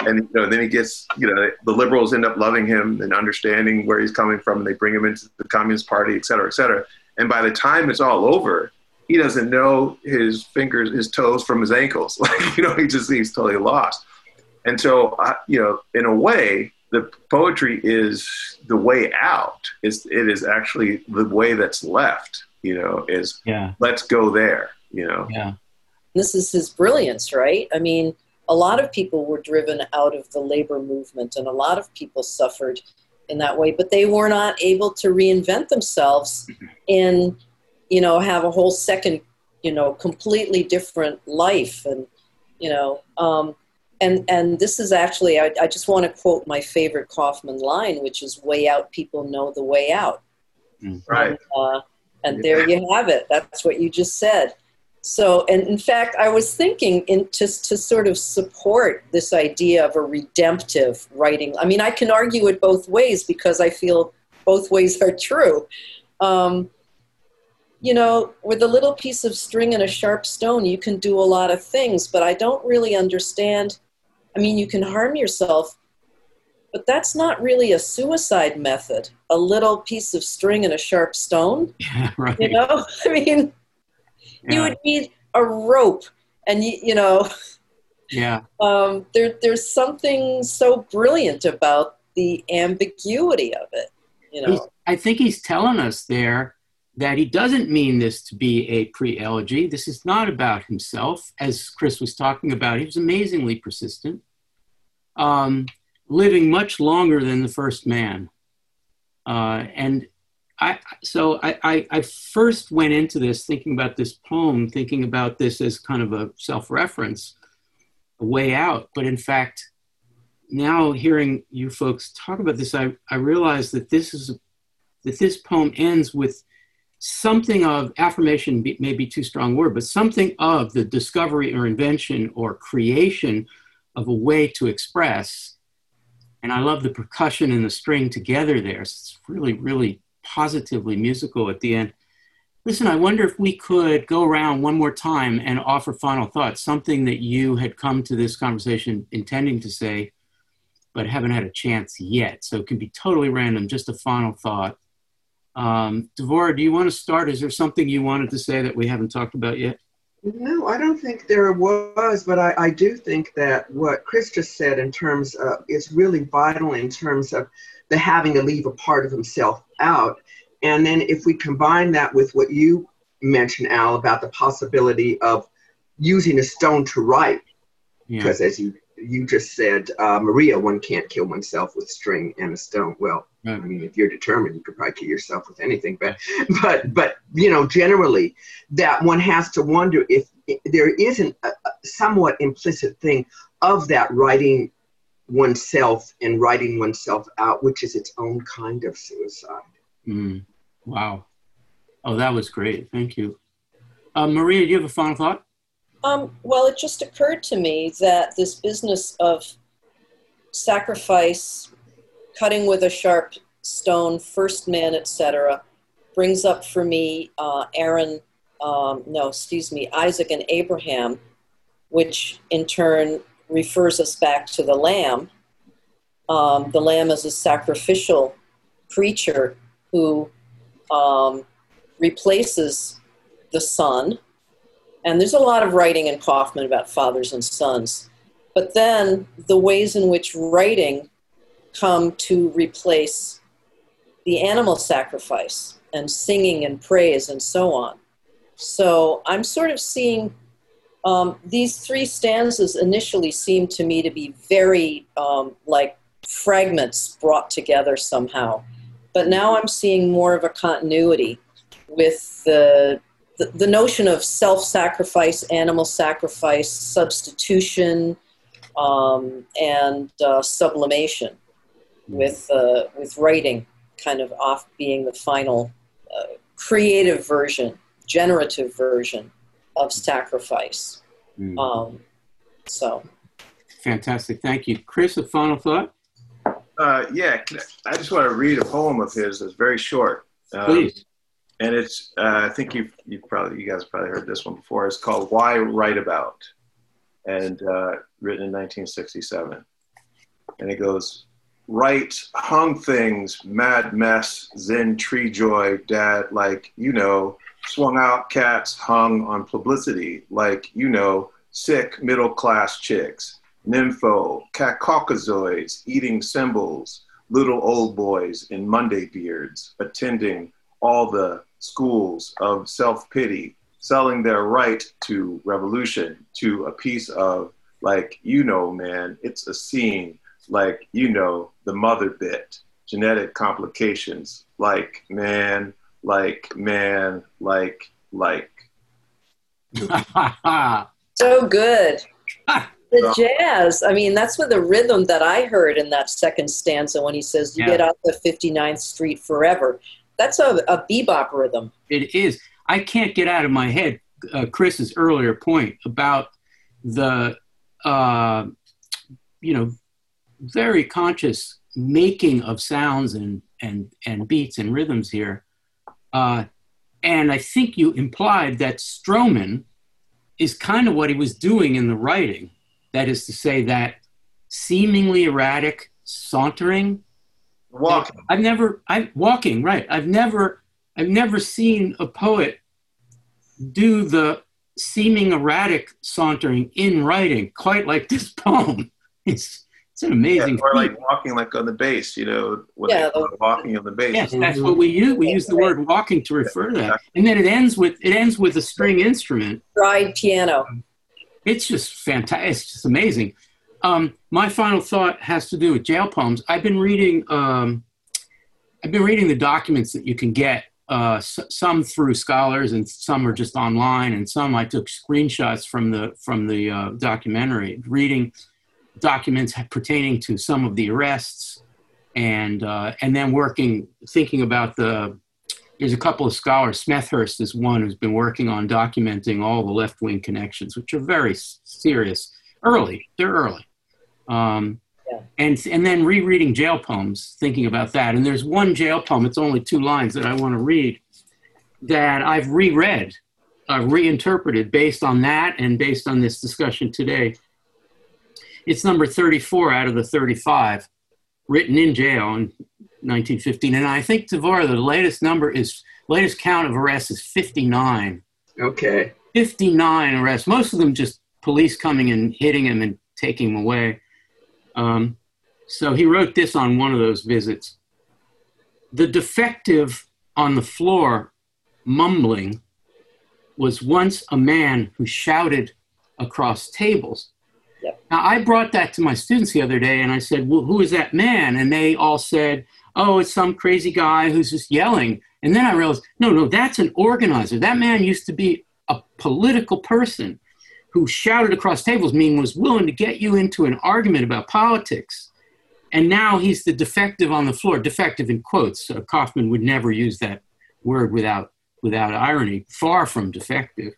Speaker 4: and you know then he gets you know the liberals end up loving him and understanding where he's coming from and they bring him into the communist party et cetera et cetera and by the time it's all over he doesn't know his fingers his toes from his ankles like you know he just he's totally lost and so you know in a way the poetry is the way out it's, it is actually the way that's left you know, is
Speaker 1: yeah.
Speaker 4: let's go there, you know.
Speaker 1: Yeah.
Speaker 5: This is his brilliance, right? I mean, a lot of people were driven out of the labor movement and a lot of people suffered in that way, but they were not able to reinvent themselves and, you know, have a whole second, you know, completely different life. And, you know, um, and, and this is actually, I, I just want to quote my favorite Kaufman line, which is way out people know the way out.
Speaker 4: Mm. Right.
Speaker 5: And, uh, and there you have it. That's what you just said. So, and in fact, I was thinking in just to sort of support this idea of a redemptive writing. I mean, I can argue it both ways because I feel both ways are true. Um, you know, with a little piece of string and a sharp stone, you can do a lot of things, but I don't really understand. I mean, you can harm yourself, but that's not really a suicide method. A little piece of string and a sharp stone.
Speaker 1: Yeah, right.
Speaker 5: You know, I mean, yeah. you would need a rope, and you, you know.
Speaker 1: Yeah.
Speaker 5: Um, there, there's something so brilliant about the ambiguity of it. You know.
Speaker 1: He's, I think he's telling us there that he doesn't mean this to be a pre-elegy. This is not about himself, as Chris was talking about. He was amazingly persistent. Um, living much longer than the first man. Uh, and I, so I, I, I, first went into this thinking about this poem, thinking about this as kind of a self reference, a way out. But in fact, now hearing you folks talk about this, I, I realize that this is that this poem ends with something of affirmation may be too strong word, but something of the discovery or invention or creation of a way to express and I love the percussion and the string together there. It's really, really positively musical at the end. Listen, I wonder if we could go around one more time and offer final thoughts, something that you had come to this conversation intending to say, but haven't had a chance yet. So it can be totally random, just a final thought. Um, Devorah, do you want to start? Is there something you wanted to say that we haven't talked about yet?
Speaker 2: No, I don't think there was, but I, I do think that what Chris just said in terms of is really vital in terms of the having to leave a part of himself out. And then if we combine that with what you mentioned, Al, about the possibility of using a stone to write, because yeah. as you you just said, uh, Maria, one can't kill oneself with string and a stone. Well. I mean, if you're determined, you could probably kill yourself with anything. But, but, but you know, generally, that one has to wonder if, if there isn't a, a somewhat implicit thing of that writing oneself and writing oneself out, which is its own kind of suicide.
Speaker 1: Mm. Wow. Oh, that was great. Thank you. Uh, Maria, do you have a final thought?
Speaker 5: Um, well, it just occurred to me that this business of sacrifice, cutting with a sharp stone, first man, etc., brings up for me uh, Aaron, um, no, excuse me, Isaac and Abraham, which in turn refers us back to the lamb. Um, the lamb is a sacrificial creature who um, replaces the son and there's a lot of writing in Kaufman about fathers and sons. But then the ways in which writing come to replace the animal sacrifice and singing and praise and so on. So I'm sort of seeing um, these three stanzas initially seem to me to be very um, like fragments brought together somehow. But now I'm seeing more of a continuity with the the, notion of self sacrifice, animal sacrifice, substitution, um, and uh, sublimation, with uh, with writing kind of off being the final uh, creative version, generative version of sacrifice.
Speaker 1: Mm.
Speaker 5: Um, so,
Speaker 1: Fantastic. Thank you. Chris, a final thought?
Speaker 4: Uh, yeah, I I just want to read a poem of his that's very short. Um,
Speaker 1: Please.
Speaker 4: and it's uh, I think you've you probably you guys probably heard this one before. It's called "Why Write About," and uh, written in 1967. And it goes, "Write hung things, mad mess, zen tree joy, dad like you know, swung out cats hung on publicity like you know, sick middle class chicks." Nympho, caucasoids, eating symbols, little old boys in Monday beards, attending all the schools of self pity, selling their right to revolution, to a piece of, like, you know, man, it's a scene, like, you know, the mother bit, genetic complications, like, man, like, man, like, like.
Speaker 5: so good. The jazz. I mean, that's what the rhythm that I heard in that second stanza when he says, "You
Speaker 1: Yeah.
Speaker 5: get out the 59th Street forever." That's a, a bebop rhythm.
Speaker 1: It is. I can't get out of my head uh, Chris's earlier point about the, uh, you know, very conscious making of sounds and and and beats and rhythms here. Uh, and I think you implied that Stroman is kind of what he was doing in the writing. That is to say, that seemingly erratic sauntering
Speaker 4: Walking.
Speaker 1: I've never I'm walking, right. I've never I've never seen a poet do the seeming erratic sauntering in writing quite like this poem. It's it's an
Speaker 4: Yeah,
Speaker 1: amazing
Speaker 4: or
Speaker 1: feat.
Speaker 4: like walking like on the bass, you know, when
Speaker 5: Yeah,
Speaker 4: they call walking on the bass.
Speaker 1: Yes, that's what we use. We use the word walking to refer to that. And then it ends with it ends with a string instrument.
Speaker 5: ride piano.
Speaker 1: It's just fantastic. It's just amazing. Um, my final thought has to do with jail poems. I've been reading. Um, I've been reading the documents that you can get. Uh, s- some through scholars, and some are just online, and some I took screenshots from the from the uh, documentary. Reading documents pertaining to some of the arrests, and uh, and then working, thinking about the. There's a couple of scholars. Smethurst is one who's been working on documenting all the left wing connections, which are very serious. Early, they're early. Um,
Speaker 5: Yeah.
Speaker 1: and and then rereading jail poems, thinking about that. And there's one jail poem. It's only two lines that I want to read that I've reread, uh, reinterpreted based on that and based on this discussion today. It's number 34 out of the 35, written in jail in 1915. And I think Devorah, the latest number is latest count of arrests is 59.
Speaker 2: Okay.
Speaker 1: 59 arrests, most of them just police coming and hitting him and taking him away. Um, so he wrote this on one of those visits. The defective on the floor, mumbling, was once a man who shouted across tables. Now, I brought that to my students the other day and I said, well, Who is that man? And they all said, Oh, it's some crazy guy who's just yelling. And then I realized, no, no, that's an organizer. That man used to be a political person who shouted across tables, meaning was willing to get you into an argument about politics. And now he's the defective on the floor, defective in quotes. Uh, Kaufman would never use that word without, without irony, far from defective,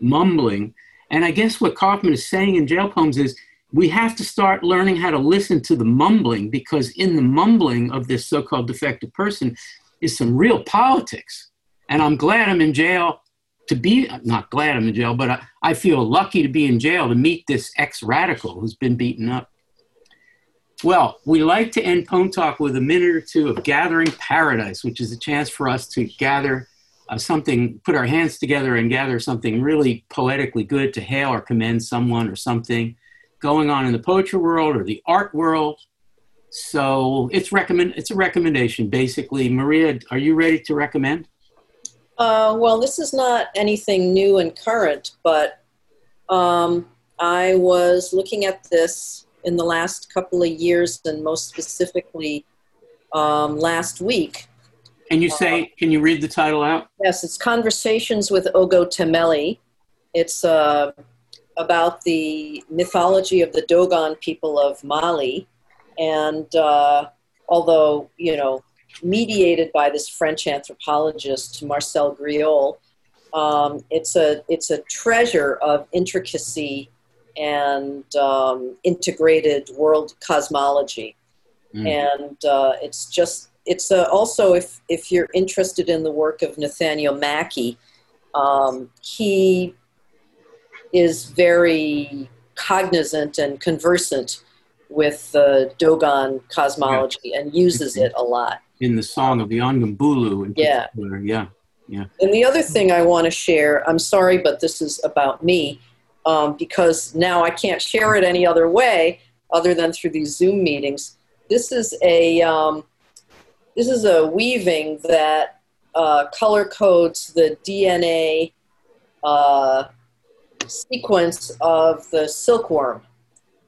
Speaker 1: mumbling. And I guess what Kaufman is saying in jail poems is we have to start learning how to listen to the mumbling because in the mumbling of this so called defective person is some real politics. And I'm glad I'm in jail to be, not glad I'm in jail, but I, I feel lucky to be in jail to meet this ex radical who's been beaten up. Well, we like to end Poem Talk with a minute or two of Gathering Paradise, which is a chance for us to gather uh, something, put our hands together and gather something really poetically good to hail or commend someone or something going on in the poetry world or the art world. So it's recommend it's a recommendation basically. Maria, are you ready to recommend?
Speaker 5: Uh, well, this is not anything new and current, but um, I was looking at this in the last couple of years, and most specifically um, last week.
Speaker 1: And you say, can you read the title out?
Speaker 5: Yes, it's Conversations with Ogotemmêli. It's a about the mythology of the Dogon people of Mali, and uh, although you know mediated by this French anthropologist Marcel Griaule, um, it's a it's a treasure of intricacy and um, integrated world cosmology, mm. and uh, it's just it's uh, also if if you're interested in the work of Nathaniel Mackey, um, he is very cognizant and conversant with the Dogon cosmology yeah. and uses it a lot.
Speaker 1: In the song of the Andoumboulou.
Speaker 5: yeah.
Speaker 1: Yeah. Yeah.
Speaker 5: And the other thing I want to share, I'm sorry, but this is about me, um, because now I can't share it any other way other than through these Zoom meetings. This is a um, this is a weaving that uh, color codes the DNA uh, sequence of the silkworm.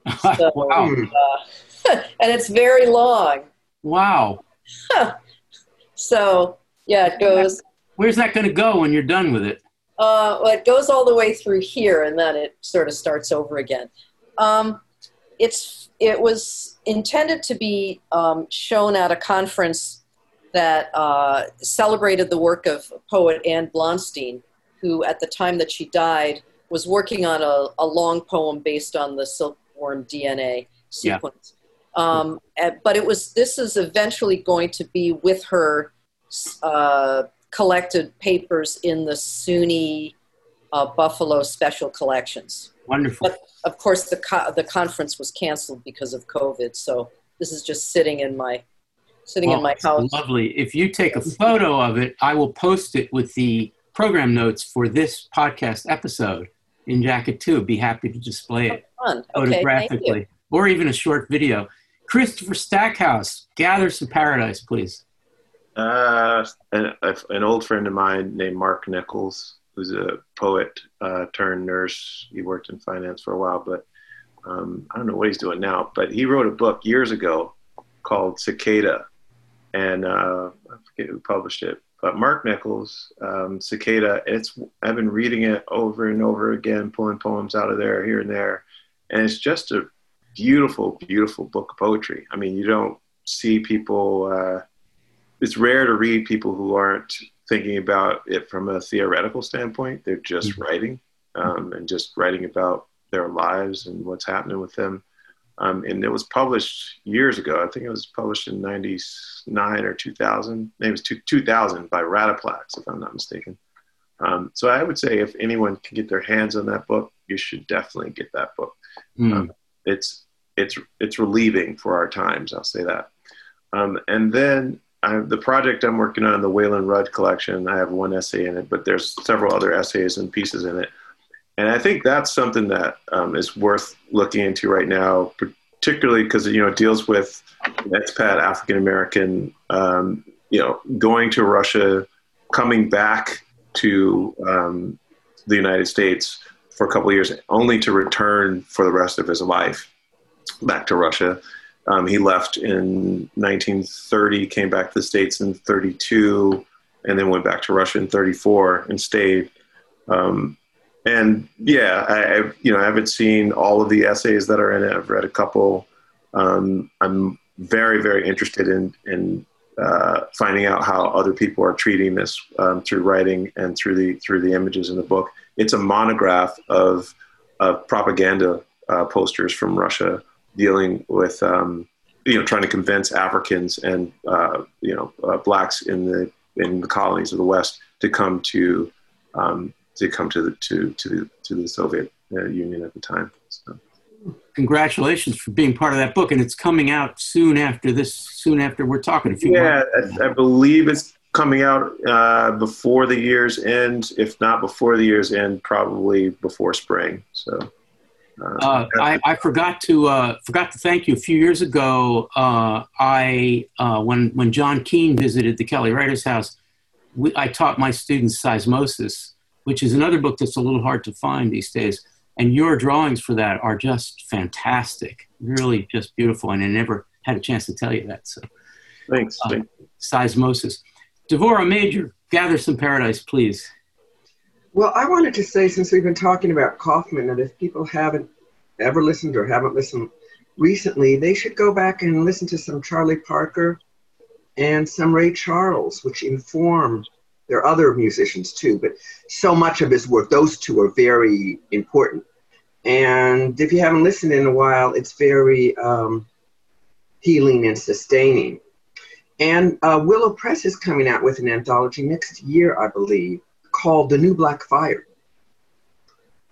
Speaker 1: So, wow.
Speaker 5: uh, and it's very long.
Speaker 1: Wow.
Speaker 5: so, yeah, it goes.
Speaker 1: Where's that going to go when you're done with it?
Speaker 5: Uh, well, it goes all the way through here, and then it sort of starts over again. Um, it's it was intended to be um, shown at a conference that uh, celebrated the work of poet Anne Blonstein, who at the time that she died was working on a, a long poem based on the silkworm DNA sequence. Yeah. Um, but it was this is eventually going to be with her uh, collected papers in the SUNY uh, Buffalo Special Collections.
Speaker 1: Wonderful.
Speaker 5: But of course, the co- the conference was canceled because of COVID. So this is just sitting in my sitting in my house.
Speaker 1: Lovely. If you take a photo of it, I will post it with the program notes for this podcast episode in Jacket 2. Be happy to display it
Speaker 5: oh,
Speaker 1: photographically or even a short video. Christopher Stackhouse, gather some paradise, please.
Speaker 4: Uh, an, an, old friend of mine named Mark Nichols, who's a poet uh, turned nurse. He worked in finance for a while, but um, I don't know what he's doing now. But he wrote a book years ago called Cicada, and uh, I forget who published it. But Mark Nichols, um, Cicada. It's I've been reading it over and over again, pulling poems out of there here and there, and it's just a beautiful, beautiful book of poetry. I mean, you don't see people uh, it's rare to read people who aren't thinking about it from a theoretical standpoint. They're just mm-hmm. writing um, and just writing about their lives and what's happening with them. Um, and it was published years ago. I think it was published in '99 or 2000. Maybe it was two, 2000 by Radiplax, if I'm not mistaken. Um, so I would say if anyone can get their hands on that book, you should definitely get that book. Mm. it's it's it's relieving for our times. I'll say that. Um, and then I, the project I'm working on, the Wayland Rudd collection, I have one essay in it, but there's several other essays and pieces in it. And I think that's something that um, is worth looking into right now, particularly because you know it deals with expat African American, um, you know, going to Russia, coming back to um, the United States for a couple years, only to return for the rest of his life back to Russia. Um, he left in 1930, came back to the States in 32, and then went back to Russia in 34 and stayed. Um, and yeah, I, I, you know, I haven't seen all of the essays that are in it. I've read a couple. Um, I'm very, very interested in, in uh, finding out how other people are treating this um, through writing and through the through the images in the book. It's a monograph of, of propaganda uh, posters from Russia dealing with um, you know trying to convince Africans and uh, you know uh, blacks in the in the colonies of the West to come to um, to come to the to to the to the Soviet uh, Union at the time. So.
Speaker 1: Congratulations for being part of that book, and it's coming out soon after this. Soon after we're talking. A few
Speaker 4: yeah, I, I, believe it's coming out uh, before the year's end. If not before the year's end, probably before spring. So.
Speaker 1: Uh, I, I, forgot to uh, forgot to thank you. A few years ago, uh, I uh, when when John Keene visited the Kelly Writers House, we, I taught my students seismosis, which is another book that's a little hard to find these days. And your drawings for that are just fantastic, really just beautiful. And I never had a chance to tell you that. So,
Speaker 4: thanks.
Speaker 1: seismosis. Devorah Major, gather some paradise, please.
Speaker 2: Well, I wanted to say, since we've been talking about Kaufman, that if people haven't ever listened or haven't listened recently, they should go back and listen to some Charlie Parker and some Ray Charles, which inform there are other musicians too, but so much of his work, those two are very important. And if you haven't listened in a while, it's very um, healing and sustaining. And uh, Willow Press is coming out with an anthology next year, I believe, called The New Black Fire.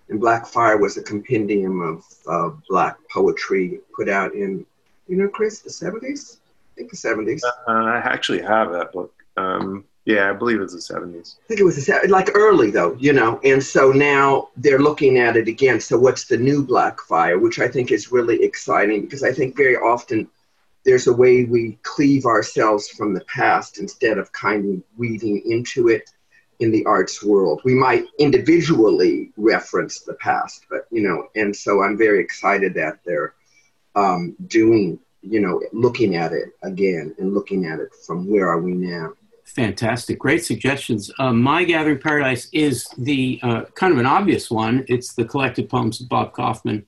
Speaker 2: And Black Fire was a compendium of uh, black poetry put out in, you know, Chris, the 70s? I think the 70s.
Speaker 4: Uh, I actually have that book. Um, yeah, I believe it's the 70s.
Speaker 2: I think it was a, like early though, you know. And so now they're looking at it again. So what's the new Black Fire, which I think is really exciting because I think very often there's a way we cleave ourselves from the past instead of kind of weaving into it in the arts world. We might individually reference the past, but you know, and so I'm very excited that they're um, doing, you know, looking at it again and looking at it from where are we now.
Speaker 1: Fantastic, great suggestions. Uh, My Gathering Paradise is the uh, kind of an obvious one. It's the collected poems of Bob Kaufman.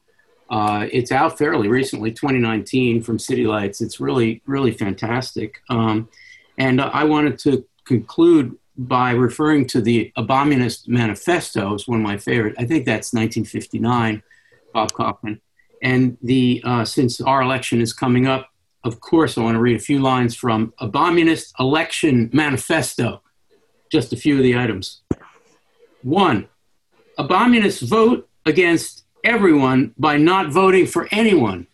Speaker 1: Uh, it's out fairly recently, 2019, from City Lights. It's really, really fantastic. Um, and I wanted to conclude by referring to the Abominist Manifesto. It's one of my favorite. I think that's 1959, Bob Kaufman. And the uh, since our election is coming up, of course, I want to read a few lines from Abominist Election Manifesto. Just a few of the items. One, Abominists vote against everyone by not voting for anyone.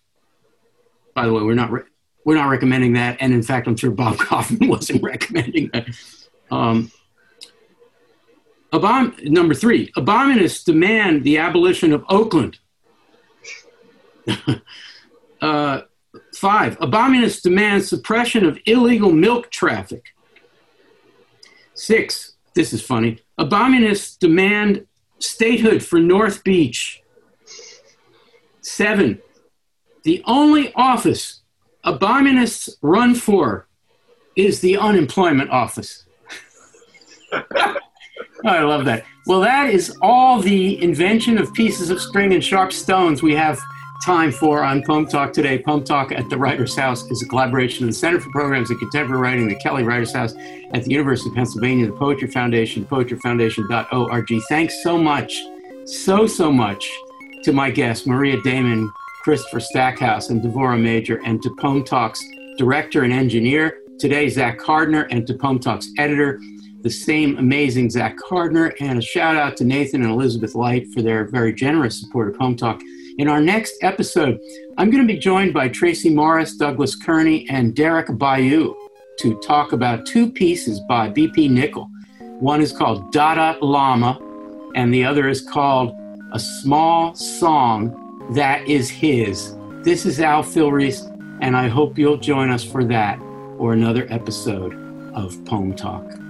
Speaker 1: By the way, we're not re- we're not recommending that, and in fact, I'm sure Bob Kaufman wasn't recommending that. Um, Obam- number three, Abominists demand the abolition of Oakland. uh, five, Abominists demand suppression of illegal milk traffic. Six, this is funny, Abominists demand statehood for North Beach. Seven, the only office Abominists run for is the unemployment office. I love that. Well, that is all the invention of pieces of string and sharp stones we have time for on Poem Talk today. Poem Talk at the Writer's House is a collaboration of the Center for Programs in Contemporary Writing, the Kelly Writer's House at the University of Pennsylvania, the Poetry Foundation, poetryfoundation.org. Thanks so much, so, so much to my guests, Maria Damon, Christopher Stackhouse, and Devorah Major, and to Poem Talk's director and engineer, today, Zach Carduner, and to Poem Talk's editor, the same amazing Zach Carduner, and a shout out to Nathan and Elizabeth Light for their very generous support of Poem Talk. In our next episode, I'm going to be joined by Tracie Morris, Douglas Kearney, and Derek Beaulieu to talk about two pieces by B.P. Nichol. One is called Dada Lama, and the other is called A Small Song That Is His. This is Al Filreis, and I hope you'll join us for that or another episode of Poem Talk.